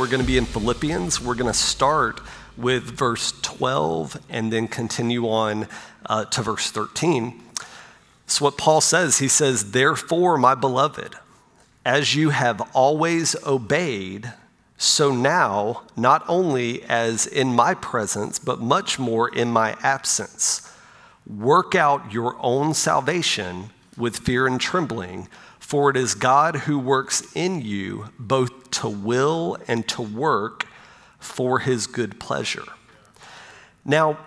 We're going to be in Philippians. We're going to start with verse 12 and then continue on uh, to verse 13. So, what Paul says, he says, Therefore, my beloved, as you have always obeyed, so now, not only as in my presence, but much more in my absence, work out your own salvation with fear and trembling, for it is God who works in you both to will and to work for his good pleasure. Now,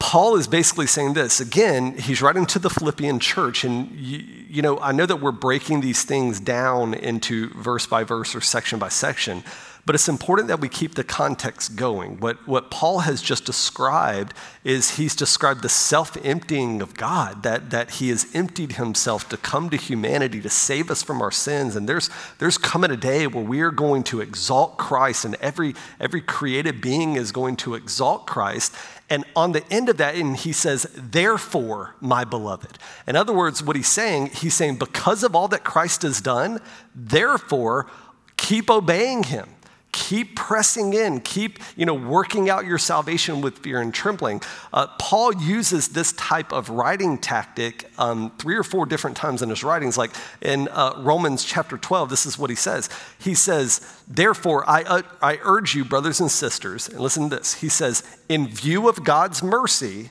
Paul is basically saying this. Again, he's writing to the Philippian church, and you, you, know, I know that we're breaking these things down into verse by verse or section by section, but it's important that we keep the context going. What, what Paul has just described is he's described the self emptying of God, that, that he has emptied himself to come to humanity to save us from our sins. And there's, there's coming a day where we are going to exalt Christ, and every, every created being is going to exalt Christ. And on the end of that, and he says, therefore, my beloved. In other words, what he's saying, he's saying, because of all that Christ has done, therefore, keep obeying him keep pressing in keep you know working out your salvation with fear and trembling. Uh, paul uses this type of writing tactic um, three or four different times in his writings like in uh, romans chapter 12 this is what he says. He says therefore I, uh, I urge you brothers and sisters and listen to this he says in view of god's mercy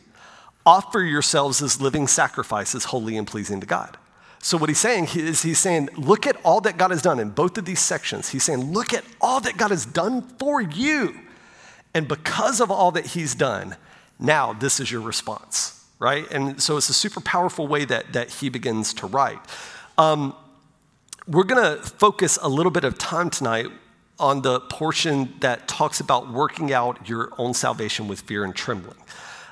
offer yourselves as living sacrifices holy and pleasing to god so, what he's saying is, he's saying, look at all that God has done in both of these sections. He's saying, look at all that God has done for you. And because of all that he's done, now this is your response, right? And so, it's a super powerful way that, that he begins to write. Um, we're going to focus a little bit of time tonight on the portion that talks about working out your own salvation with fear and trembling.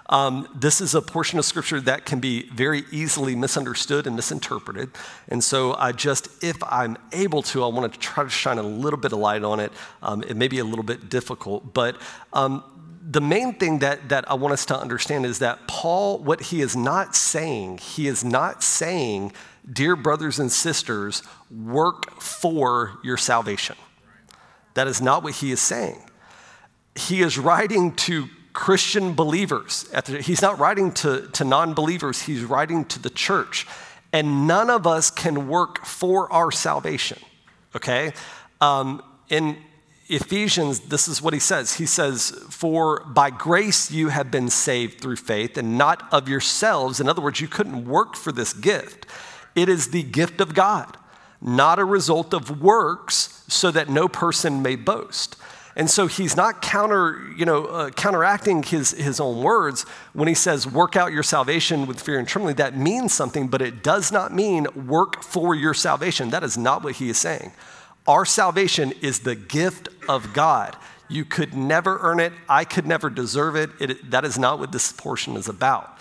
Um, this is a portion of scripture that can be very easily misunderstood and misinterpreted. And so, I just, if I'm able to, I want to try to shine a little bit of light on it. Um, it may be a little bit difficult, but um, the main thing that, that I want us to understand is that Paul, what he is not saying, he is not saying, dear brothers and sisters, work for your salvation. That is not what he is saying. He is writing to Christian believers. He's not writing to, to non believers, he's writing to the church. And none of us can work for our salvation, okay? Um, in Ephesians, this is what he says. He says, For by grace you have been saved through faith, and not of yourselves. In other words, you couldn't work for this gift. It is the gift of God, not a result of works, so that no person may boast. And so he's not counter, you know, uh, counteracting his, his own words when he says, work out your salvation with fear and trembling. That means something, but it does not mean work for your salvation. That is not what he is saying. Our salvation is the gift of God. You could never earn it. I could never deserve it. it that is not what this portion is about.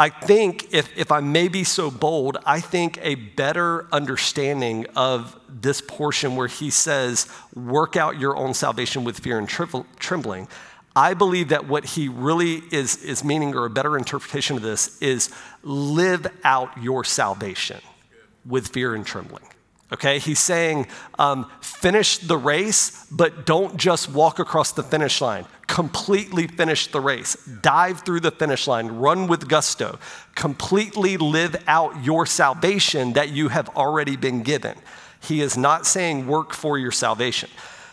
I think, if, if I may be so bold, I think a better understanding of this portion where he says, work out your own salvation with fear and trembling. I believe that what he really is, is meaning, or a better interpretation of this, is live out your salvation with fear and trembling. Okay, he's saying, um, finish the race, but don't just walk across the finish line. Completely finish the race. Dive through the finish line. Run with gusto. Completely live out your salvation that you have already been given. He is not saying work for your salvation.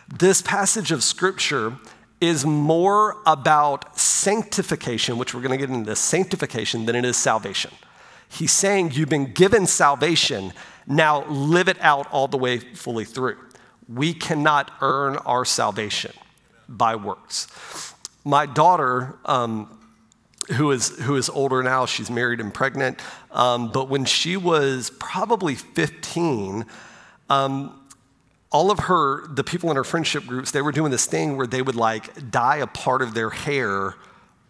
This passage of scripture is more about sanctification, which we're going to get into sanctification, than it is salvation. He's saying you've been given salvation now live it out all the way fully through. We cannot earn our salvation by works. My daughter, um, who is who is older now, she's married and pregnant. Um, but when she was probably 15, um, all of her the people in her friendship groups they were doing this thing where they would like dye a part of their hair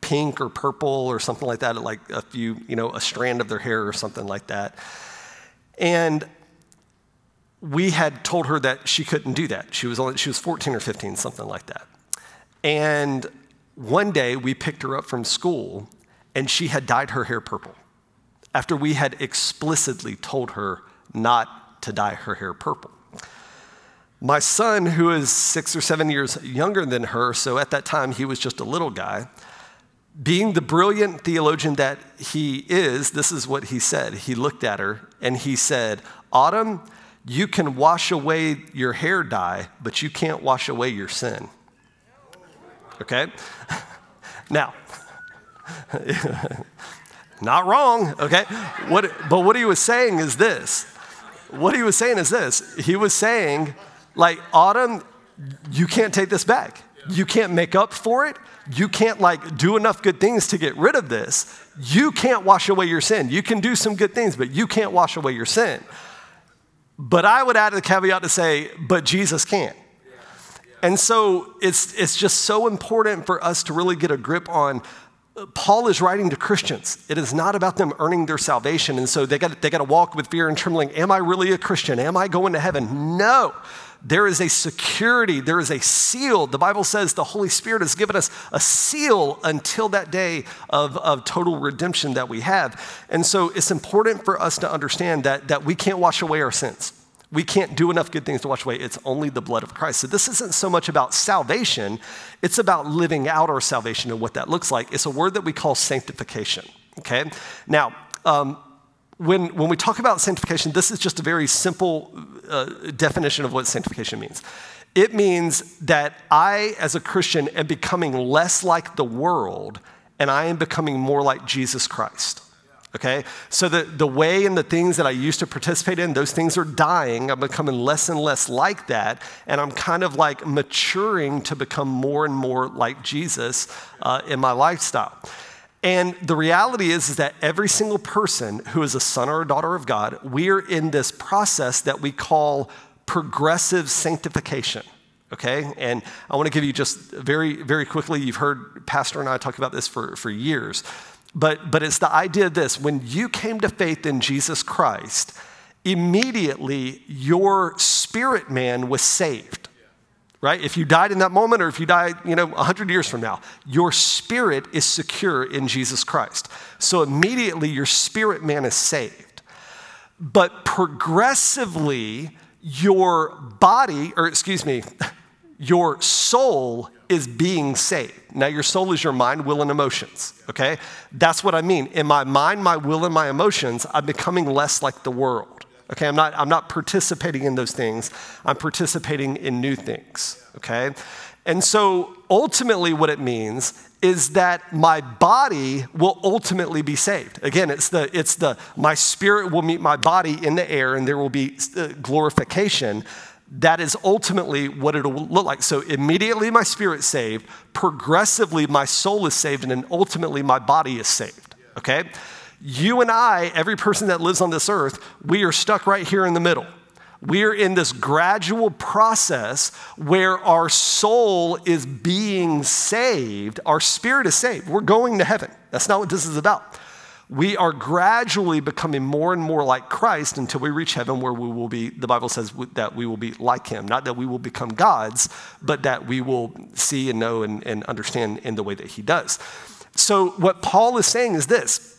pink or purple or something like that, like a few you know a strand of their hair or something like that. And we had told her that she couldn't do that. She was, only, she was 14 or 15, something like that. And one day we picked her up from school and she had dyed her hair purple after we had explicitly told her not to dye her hair purple. My son, who is six or seven years younger than her, so at that time he was just a little guy, being the brilliant theologian that he is, this is what he said. He looked at her and he said, Autumn, you can wash away your hair dye, but you can't wash away your sin. Okay? Now, not wrong, okay? What, but what he was saying is this. What he was saying is this. He was saying, like, Autumn, you can't take this back. You can't make up for it. You can't like do enough good things to get rid of this. You can't wash away your sin. You can do some good things, but you can't wash away your sin. But I would add a caveat to say, but Jesus can. And so it's, it's just so important for us to really get a grip on Paul is writing to Christians. It is not about them earning their salvation. And so they got, they got to walk with fear and trembling. Am I really a Christian? Am I going to heaven? No. There is a security, there is a seal. The Bible says the Holy Spirit has given us a seal until that day of, of total redemption that we have. And so it's important for us to understand that, that we can't wash away our sins. We can't do enough good things to wash away. It's only the blood of Christ. So this isn't so much about salvation, it's about living out our salvation and what that looks like. It's a word that we call sanctification. Okay? Now, um, when, when we talk about sanctification, this is just a very simple uh, definition of what sanctification means. It means that I, as a Christian, am becoming less like the world and I am becoming more like Jesus Christ. Okay? So the, the way and the things that I used to participate in, those things are dying. I'm becoming less and less like that. And I'm kind of like maturing to become more and more like Jesus uh, in my lifestyle. And the reality is, is that every single person who is a son or a daughter of God, we're in this process that we call progressive sanctification. Okay? And I want to give you just very, very quickly, you've heard Pastor and I talk about this for, for years. But, but it's the idea of this when you came to faith in Jesus Christ, immediately your spirit man was saved right? If you died in that moment or if you died, you know, 100 years from now, your spirit is secure in Jesus Christ. So immediately your spirit man is saved. But progressively, your body, or excuse me, your soul is being saved. Now, your soul is your mind, will, and emotions, okay? That's what I mean. In my mind, my will, and my emotions, I'm becoming less like the world. Okay, I'm not, I'm not participating in those things, I'm participating in new things. Okay? And so ultimately, what it means is that my body will ultimately be saved. Again, it's the, it's the, my spirit will meet my body in the air and there will be uh, glorification. That is ultimately what it'll look like. So immediately my spirit's saved, progressively my soul is saved, and then ultimately my body is saved. Okay? You and I, every person that lives on this earth, we are stuck right here in the middle. We're in this gradual process where our soul is being saved, our spirit is saved. We're going to heaven. That's not what this is about. We are gradually becoming more and more like Christ until we reach heaven, where we will be, the Bible says that we will be like him. Not that we will become gods, but that we will see and know and, and understand in the way that he does. So, what Paul is saying is this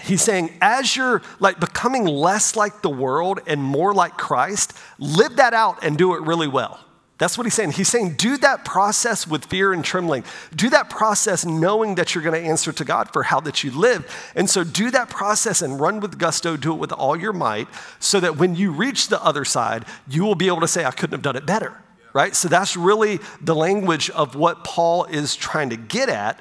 he's saying as you're like becoming less like the world and more like christ live that out and do it really well. That's what he's saying. He's saying do that process with fear and trembling. Do that process knowing that you're going to answer to god for how that you live. And so do that process and run with gusto do it with all your might so that when you reach the other side you will be able to say i couldn't have done it better right? So that's really the language of what paul is trying to get at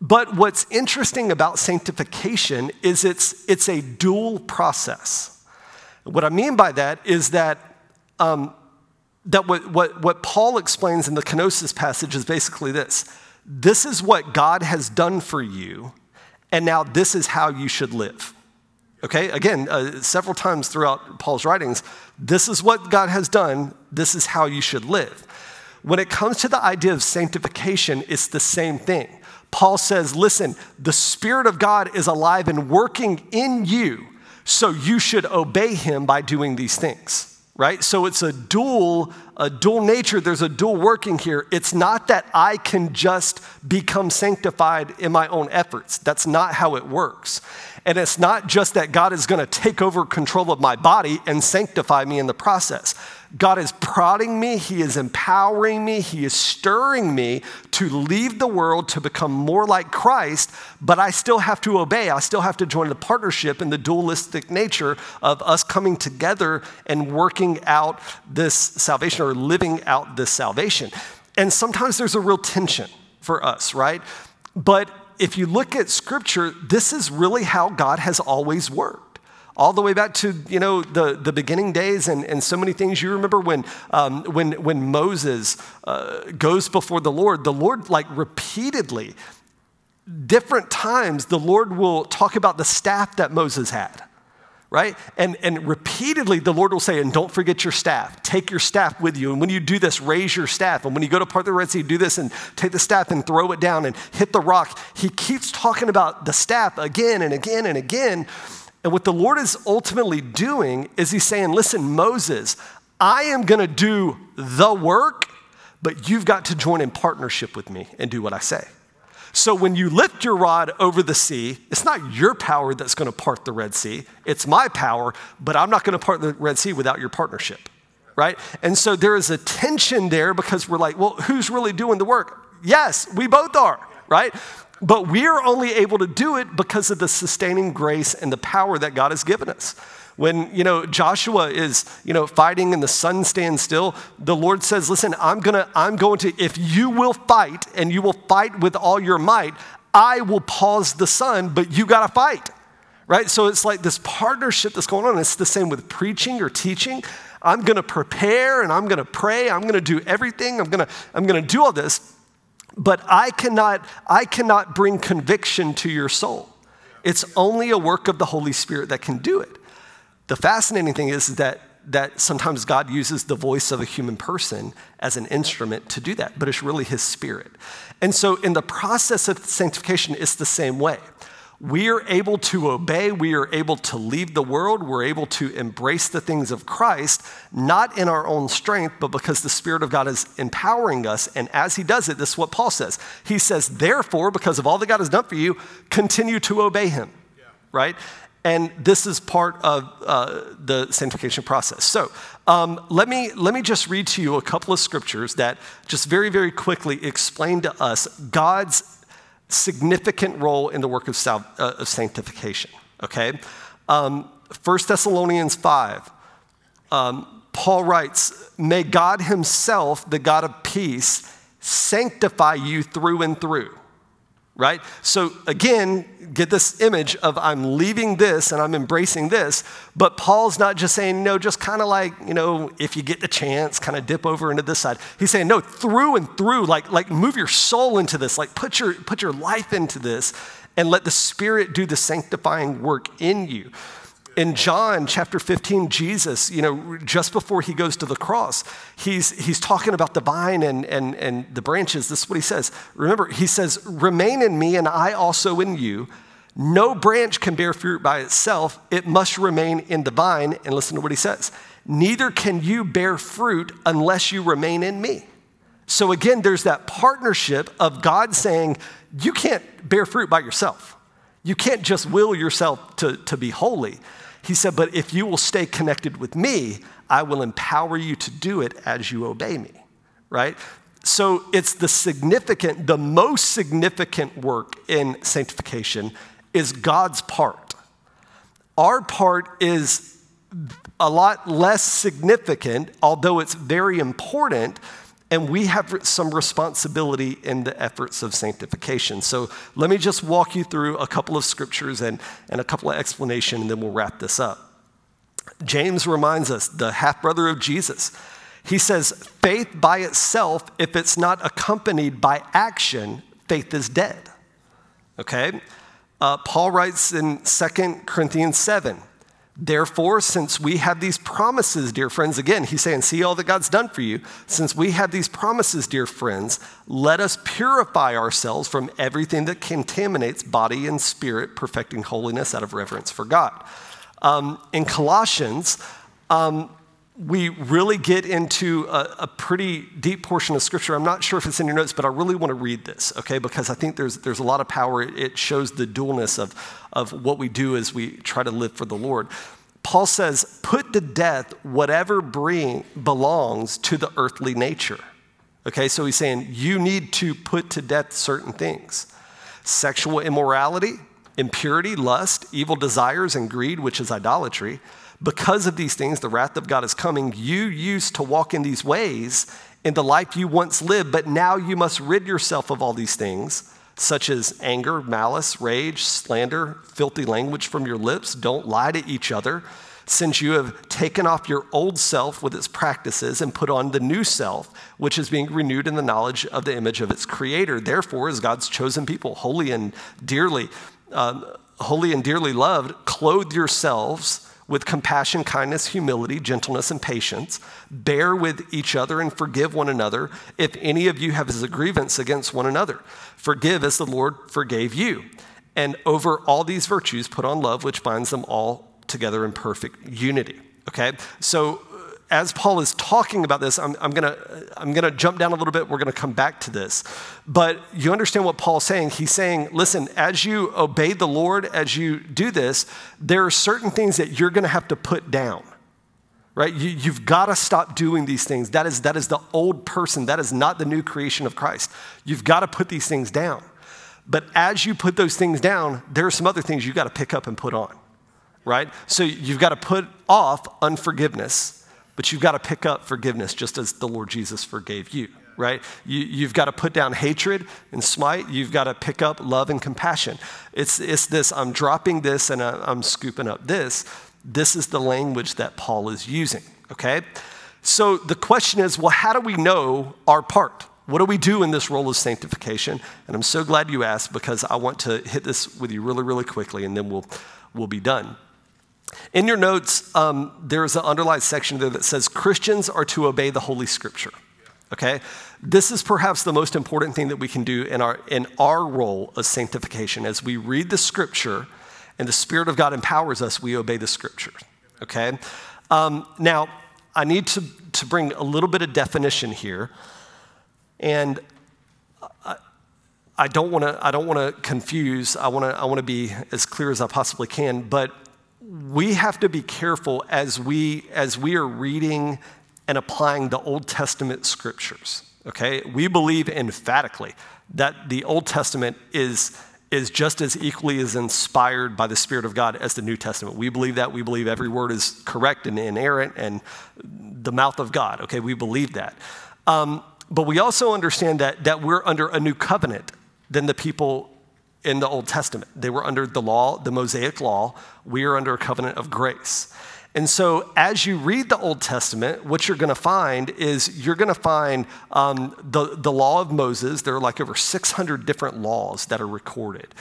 but what's interesting about sanctification is it's, it's a dual process. What I mean by that is that, um, that what, what, what Paul explains in the kenosis passage is basically this this is what God has done for you, and now this is how you should live. Okay, again, uh, several times throughout Paul's writings, this is what God has done, this is how you should live. When it comes to the idea of sanctification, it's the same thing. Paul says, listen, the Spirit of God is alive and working in you, so you should obey him by doing these things. Right? So it's a dual, a dual nature. There's a dual working here. It's not that I can just become sanctified in my own efforts. That's not how it works. And it's not just that God is going to take over control of my body and sanctify me in the process. God is prodding me, He is empowering me, He is stirring me to leave the world to become more like Christ, but I still have to obey. I still have to join the partnership in the dualistic nature of us coming together and working out this salvation or living out this salvation. And sometimes there's a real tension for us, right? But if you look at scripture, this is really how God has always worked all the way back to you know the, the beginning days and, and so many things. You remember when um, when when moses uh, goes before the lord the lord like repeatedly different times the lord will talk about the staff that moses had right? And and repeatedly the lord will say and don't forget your staff. Take your staff with you. And when you do this raise your staff. And when you go to part of the red sea do this and take the staff and throw it down and hit the rock. He keeps talking about the staff again and again and again and what the Lord is ultimately doing is He's saying, Listen, Moses, I am going to do the work, but you've got to join in partnership with me and do what I say. So when you lift your rod over the sea, it's not your power that's going to part the Red Sea, it's my power, but I'm not going to part the Red Sea without your partnership, right? And so there is a tension there because we're like, well, who's really doing the work? Yes, we both are, right? But we're only able to do it because of the sustaining grace and the power that God has given us. When, you know, Joshua is, you know, fighting and the sun stands still, the Lord says, listen, I'm gonna, I'm going to, if you will fight and you will fight with all your might, I will pause the sun, but you gotta fight. Right? So it's like this partnership that's going on. It's the same with preaching or teaching. I'm gonna prepare and I'm gonna pray, I'm gonna do everything, I'm gonna, I'm gonna do all this but I cannot, I cannot bring conviction to your soul. It's only a work of the Holy Spirit that can do it. The fascinating thing is that, that sometimes God uses the voice of a human person as an instrument to do that, but it's really His Spirit. And so, in the process of sanctification, it's the same way we are able to obey, we are able to leave the world, we're able to embrace the things of Christ, not in our own strength, but because the Spirit of God is empowering us. And as He does it, this is what Paul says. He says, therefore, because of all that God has done for you, continue to obey Him, yeah. right? And this is part of uh, the sanctification process. So um, let, me, let me just read to you a couple of scriptures that just very, very quickly explain to us God's significant role in the work of, sal- uh, of sanctification, okay? Um, 1 Thessalonians 5, um, Paul writes, May God Himself, the God of peace, sanctify you through and through right? So again, get this image of I'm leaving this and I'm embracing this, but Paul's not just saying, no, just kind of like, you know, if you get the chance, kind of dip over into this side. He's saying, no, through and through, like, like move your soul into this, like put your, put your life into this and let the Spirit do the sanctifying work in you in John chapter 15, Jesus, you know, just before he goes to the cross, he's, he's talking about the vine and, and, and the branches. This is what he says. Remember, he says, Remain in me, and I also in you. No branch can bear fruit by itself, it must remain in the vine. And listen to what he says Neither can you bear fruit unless you remain in me. So again, there's that partnership of God saying, You can't bear fruit by yourself. You can't just will yourself to, to be holy. He said, But if you will stay connected with me, I will empower you to do it as you obey me, right? So it's the significant, the most significant work in sanctification is God's part. Our part is a lot less significant, although it's very important and we have some responsibility in the efforts of sanctification. So let me just walk you through a couple of scriptures and, and a couple of explanations, and then we'll wrap this up. James reminds us, the half brother of Jesus, he says, faith by itself, if it's not accompanied by action, faith is dead. Okay? Uh, Paul writes in 2 Corinthians 7 Therefore, since we have these promises, dear friends, again, he's saying, see all that God's done for you. Since we have these promises, dear friends, let us purify ourselves from everything that contaminates body and spirit, perfecting holiness out of reverence for God. Um, in Colossians, um, we really get into a, a, pretty deep portion of scripture. I'm not sure if it's in your notes, but I really want to read this, okay? Because I think there's, there's a lot of power. It shows the dualness of, of what we do as we try to live for the Lord. Paul says, put to death whatever bring, belongs to the earthly nature. Okay, so he's saying you need to put to death certain things sexual immorality, impurity, lust, evil desires, and greed, which is idolatry. Because of these things, the wrath of God is coming. You used to walk in these ways in the life you once lived, but now you must rid yourself of all these things, such as anger, malice, rage, slander, filthy language from your lips. Don't lie to each other, since you have taken off your old self with its practices and put on the new self, which is being renewed in the knowledge of the image of its creator. Therefore, as God's chosen people, holy and dearly, um, holy and dearly loved, clothe yourselves with compassion, kindness, humility, gentleness, and patience. Bear with each other and forgive one another if any of you have a grievance against one another. Forgive as the Lord forgave you. And over all these virtues, put on love, which binds them all together in perfect unity. Okay? So as Paul is talking about this, I'm, I'm going gonna jump down a little bit. We're going to come back to this. But you understand what Paul's saying. He's saying, listen, as you obey the Lord, as you do this, there are certain things that you're going to have to put down. Right? You, you've got to stop doing these things. That is, that is the old person. That is not the new creation of Christ. You've got to put these things down. But as you put those things down, there are some other things you've got to pick up and put on. Right? So you've got to put off unforgiveness but you've got to pick up forgiveness just as the Lord Jesus forgave you, right? You, have got to put down hatred and smite. You've got to pick up love and compassion. It's, it's this I'm dropping this and I'm scooping up this. This is the language that Paul is using, okay? So the question is well, how do we know our part? What do we do in this role of sanctification? And I'm so glad you asked because I want to hit this with you really, really quickly and then we'll, we'll be done. In your notes, um, there is an underlined section there that says Christians are to obey the Holy Scripture. Okay? This is perhaps the most important thing that we can do in our, in our role of sanctification. As we read the Scripture and the Spirit of God empowers us, we obey the Scripture. Okay? Um, now, I need to, to bring a little bit of definition here. And I, I don't want to I don't want to confuse. I want to I want to be as clear as I possibly can. But we have to be careful as we as we are reading and applying the Old Testament scriptures. Okay, we believe emphatically that the Old Testament is is just as equally as inspired by the Spirit of God as the New Testament. We believe that. We believe every word is correct and inerrant and the mouth of God. Okay, we believe that. Um, but we also understand that, that we're under a new covenant than the people in the Old Testament. They were under the law, the Mosaic law. We are under a covenant of grace. And so, as you read the Old Testament, what you're going to find is you're going to find um, the, the law of Moses. There are like over 600 different laws that are recorded.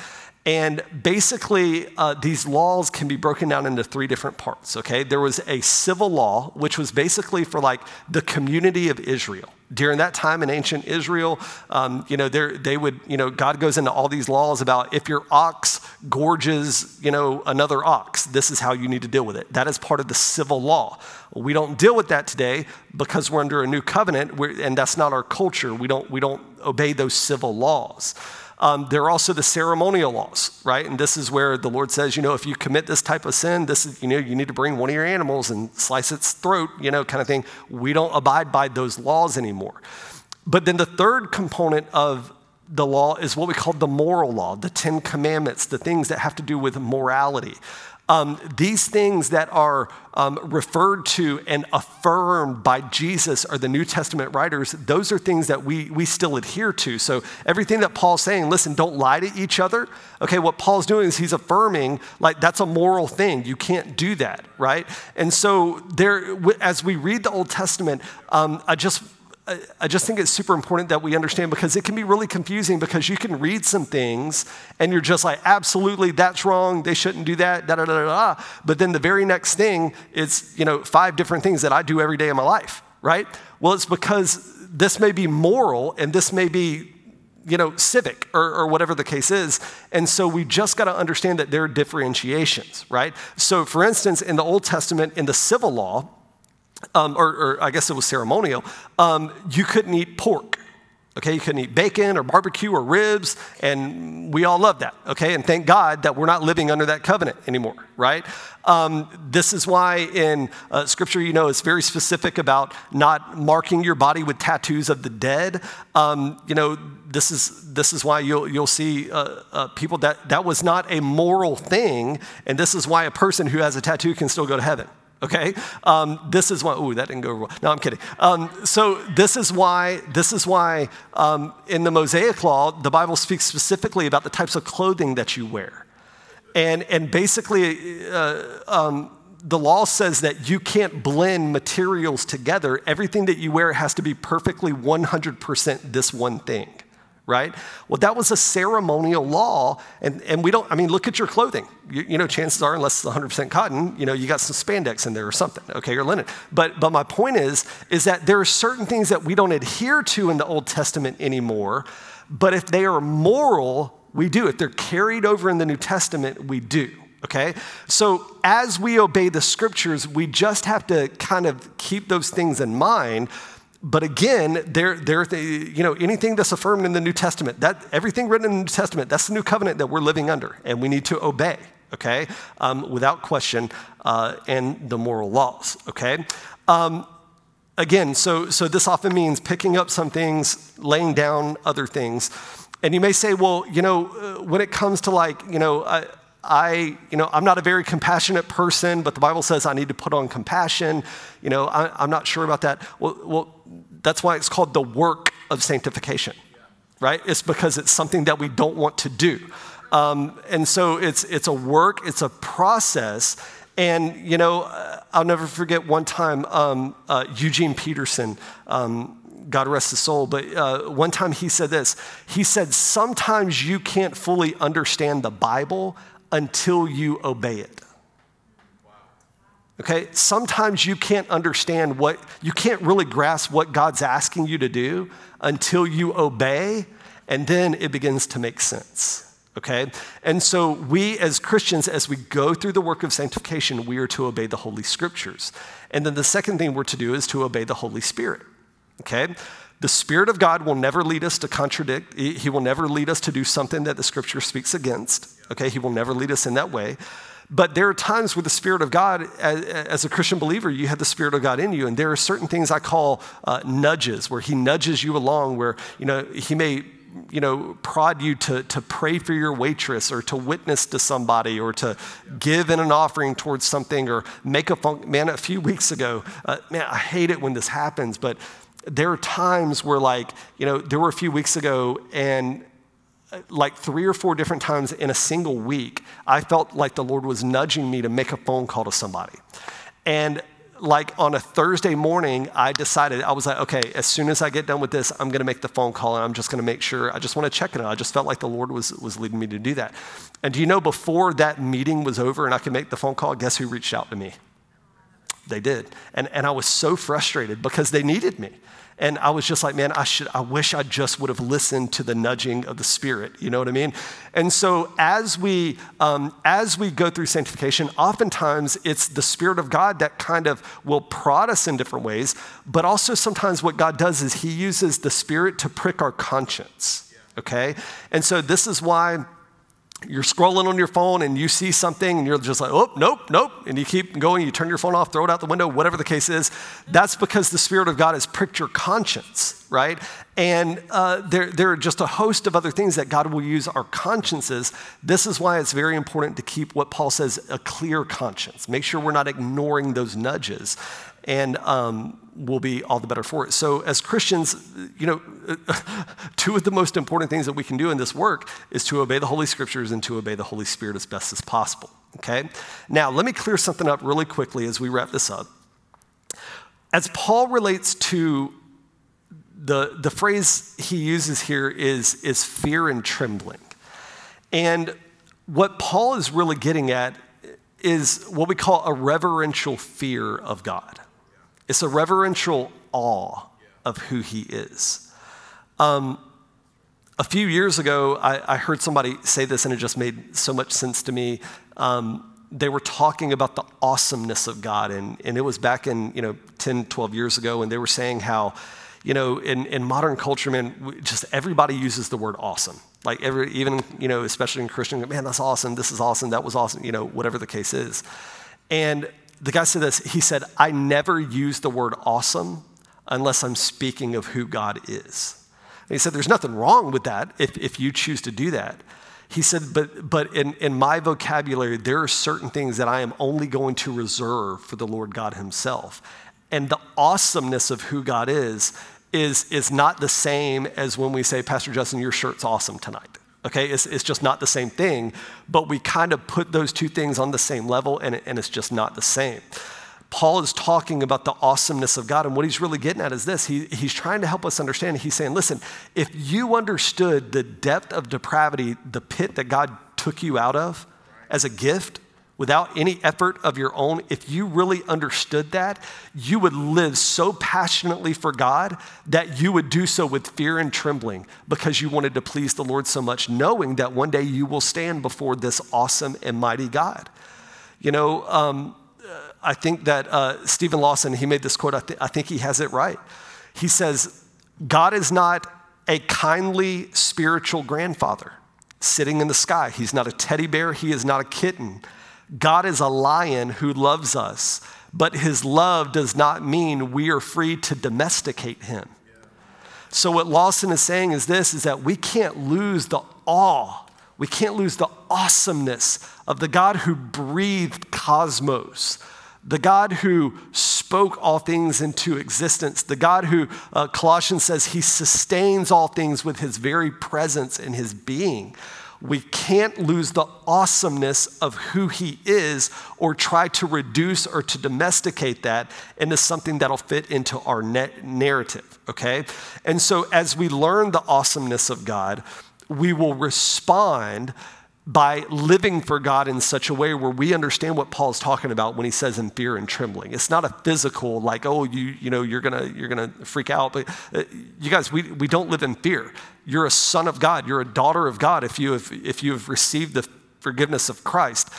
And basically, uh, these laws can be broken down into three different parts, okay? There was a civil law, which was basically for like the community of Israel. During that time in ancient Israel, um, you know, they would, you know, God goes into all these laws about if your ox gorges, you know, another ox, this is how you need to deal with it. That is part of the civil law. We don't deal with that today because we're under a new covenant, and that's not our culture. We don't, we don't obey those civil laws. Um, there are also the ceremonial laws, right? And this is where the Lord says, you know, if you commit this type of sin, this is, you know, you need to bring one of your animals and slice its throat, you know, kind of thing. We don't abide by those laws anymore. But then the third component of the law is what we call the moral law, the Ten Commandments, the things that have to do with morality. Um, these things that are um, referred to and affirmed by Jesus or the New Testament writers, those are things that we, we still adhere to. So everything that Paul's saying, listen, don't lie to each other. Okay, what Paul's doing is he's affirming, like, that's a moral thing. You can't do that, right? And so there, as we read the Old Testament, um, I just I just think it's super important that we understand because it can be really confusing because you can read some things and you're just like, absolutely, that's wrong. They shouldn't do that, da da da da. But then the very next thing is, you know, five different things that I do every day of my life, right? Well, it's because this may be moral and this may be, you know, civic or, or whatever the case is. And so we just got to understand that there are differentiations, right? So, for instance, in the Old Testament, in the civil law, um, or, or, I guess it was ceremonial, um, you couldn't eat pork. Okay, you couldn't eat bacon or barbecue or ribs, and we all love that. Okay, and thank God that we're not living under that covenant anymore, right? Um, this is why in uh, Scripture, you know, it's very specific about not marking your body with tattoos of the dead. Um, you know, this is this is why you'll you'll see uh, uh, people that that was not a moral thing, and this is why a person who has a tattoo can still go to heaven okay? Um, this is why ooh, that didn't go well no i'm kidding. Um, so this is why this is why um, in the mosaic law the bible speaks specifically about the types of clothing that you wear. And and basically uh, um, the law says that you can't blend materials together. Everything that you wear has to be perfectly 100% this one thing right? Well, that was a ceremonial law, and, and we don't, I mean, look at your clothing. You, you, know, chances are, unless it's 100% cotton, you know, you got some spandex in there or something, okay, or linen. But, but my point is, is that there are certain things that we don't adhere to in the Old Testament anymore, but if they are moral, we do. If they're carried over in the New Testament, we do. Okay? So as we obey the scriptures, we just have to kind of keep those things in mind but again, there, there, you know, anything that's affirmed in the New Testament, that everything written in the New Testament, that's the new covenant that we're living under, and we need to obey. Okay, um, without question, uh, and the moral laws. Okay. Um, again, so so this often means picking up some things, laying down other things, and you may say, well, you know, uh, when it comes to like, you know, I, I, you know, I'm not a very compassionate person, but the Bible says I need to put on compassion. You know, I, am not sure about that. Well, well, that's why it's called the work of sanctification, right? It's because it's something that we don't want to do. Um, and so it's, it's a work, it's a process. And, you know, I'll never forget one time um, uh, Eugene Peterson, um, God rest his soul, but uh, one time he said this. He said, Sometimes you can't fully understand the Bible until you obey it. Okay, sometimes you can't understand what, you can't really grasp what God's asking you to do until you obey, and then it begins to make sense. Okay? And so, we as Christians, as we go through the work of sanctification, we are to obey the Holy Scriptures. And then the second thing we're to do is to obey the Holy Spirit. Okay? The Spirit of God will never lead us to contradict, He will never lead us to do something that the Scripture speaks against. Okay, He will never lead us in that way. But there are times where the Spirit of God, as, a Christian believer, you have the Spirit of God in you. And there are certain things I call uh, nudges, where He nudges you along, where, you know, He may, you know, prod you to, to pray for your waitress or to witness to somebody or to give in an offering towards something or make a. Man, a few weeks ago, uh, man, I hate it when this happens, but there are times where, like, you know, there were a few weeks ago, and uh, like three or four different times in a single week, I felt like the Lord was nudging me to make a phone call to somebody. And like on a Thursday morning, I decided, I was like, okay, as soon as I get done with this, I'm going to make the phone call and I'm just going to make sure, I just want to check it out. I just felt like the Lord was, was leading me to do that. And do you know, before that meeting was over and I could make the phone call, guess who reached out to me? They did. And, and I was so frustrated because they needed me. And I was just like, man, I should, I wish I just would have listened to the nudging of the Spirit. You know what I mean? And so as we, um, as we go through sanctification, oftentimes it's the Spirit of God that kind of will prod us in different ways. But also sometimes what God does is He uses the Spirit to prick our conscience. Okay? And so this is why you're scrolling on your phone and you see something and you're just like, oh, nope, nope. And you keep going, you turn your phone off, throw it out the window, whatever the case is. That's because the Spirit of God has pricked your conscience, right? And uh, there, there are just a host of other things that God will use our consciences. This is why it's very important to keep what Paul says a clear conscience. Make sure we're not ignoring those nudges. And um, will be all the better for it. So, as Christians, you know, two of the most important things that we can do in this work is to obey the Holy Scriptures and to obey the Holy Spirit as best as possible. Okay? Now, let me clear something up really quickly as we wrap this up. As Paul relates to the, the phrase he uses here is, is fear and trembling. And what Paul is really getting at is what we call a reverential fear of God. It's a reverential awe of who he is. Um, a few years ago, I, I, heard somebody say this, and it just made so much sense to me. Um, they were talking about the awesomeness of God, and, and it was back in, you know, 10, 12 years ago, and they were saying how, you know, in, in modern culture, man, just everybody uses the word awesome. Like every, even, you know, especially in Christian, man, that's awesome. This is awesome. That was awesome. You know, whatever the case is. And the guy said this. He said, I never use the word awesome unless I'm speaking of who God is. And he said, There's nothing wrong with that if, if you choose to do that. He said, But, but in, in my vocabulary, there are certain things that I am only going to reserve for the Lord God Himself. And the awesomeness of who God is is, is not the same as when we say, Pastor Justin, your shirt's awesome tonight. Okay, it's, it's just not the same thing, but we kind of put those two things on the same level and, and it's just not the same. Paul is talking about the awesomeness of God, and what he's really getting at is this. He, he's trying to help us understand. He's saying, listen, if you understood the depth of depravity, the pit that God took you out of as a gift, without any effort of your own, if you really understood that, you would live so passionately for God that you would do so with fear and trembling because you wanted to please the Lord so much, knowing that one day you will stand before this awesome and mighty God. You know, um, I think that uh, Steven Lawson, he made this quote, I, th- I think he has it right. He says, God is not a kindly spiritual grandfather sitting in the sky. He's not a teddy bear, he is not a kitten. God is a lion who loves us, but his love does not mean we are free to domesticate him. So what Lawson is saying is this is that we can't lose the awe. We can't lose the awesomeness of the God who breathed cosmos, the God who spoke all things into existence, the God who, uh, Colossians says, he sustains all things with his very presence and his being. We can't lose the awesomeness of who he is or try to reduce or to domesticate that into something that'll fit into our narrative, okay? And so as we learn the awesomeness of God, we will respond by living for God in such a way where we understand what Paul's talking about when he says in fear and trembling. It's not a physical, like, oh, you, you know, you're gonna, you're gonna freak out. But uh, you guys, we, we don't live in fear. You're a son of God. You're a daughter of God if you have, if you have received the forgiveness of Christ.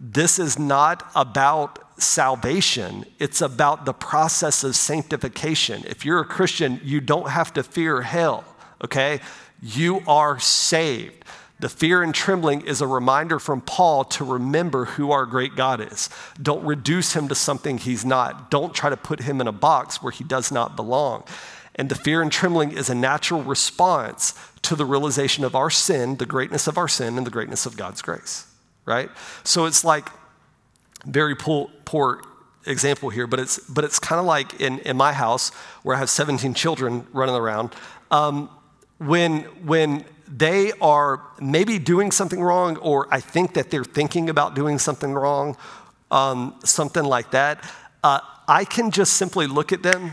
This is not about salvation. It's about the process of sanctification. If you're a Christian, you don't have to fear hell, okay? You are saved. The fear and trembling is a reminder from Paul to remember who our great God is. Don't reduce him to something he's not. Don't try to put him in a box where he does not belong. And the fear and trembling is a natural response to the realization of our sin, the greatness of our sin, and the greatness of God's grace, right? So it's like very poor, poor example here, but it's, but it's kind of like in, in my house where I have 17 children running around. Um, when, when they are maybe doing something wrong, or I think that they're thinking about doing something wrong, um, something like that, uh, I can just simply look at them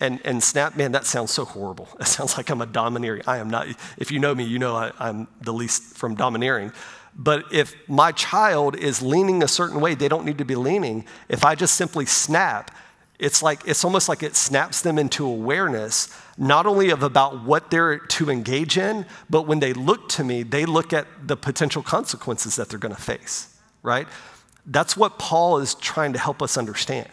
and, and snap, man, that sounds so horrible. It sounds like I'm a domineering. I am not. If you know me, you know I, I'm the least from domineering. But if my child is leaning a certain way, they don't need to be leaning. If I just simply snap, it's like it's almost like it snaps them into awareness not only of about what they're to engage in but when they look to me they look at the potential consequences that they're going to face right? That's what paul is trying to help us understand.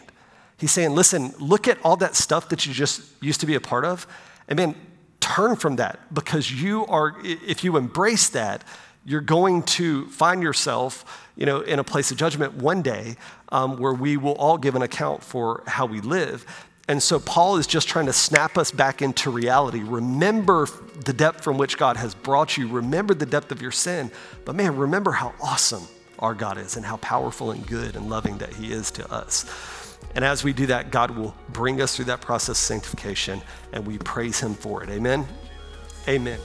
He's saying listen look at all that stuff that you just used to be a part of and man turn from that because you are if you embrace that you're going to find yourself, you know, in a place of judgment one day um, where we will all give an account for how we live. And so Paul is just trying to snap us back into reality. Remember the depth from which God has brought you. Remember the depth of your sin. But man, remember how awesome our God is and how powerful and good and loving that He is to us. And as we do that, God will bring us through that process of sanctification and we praise Him for it. Amen. Amen.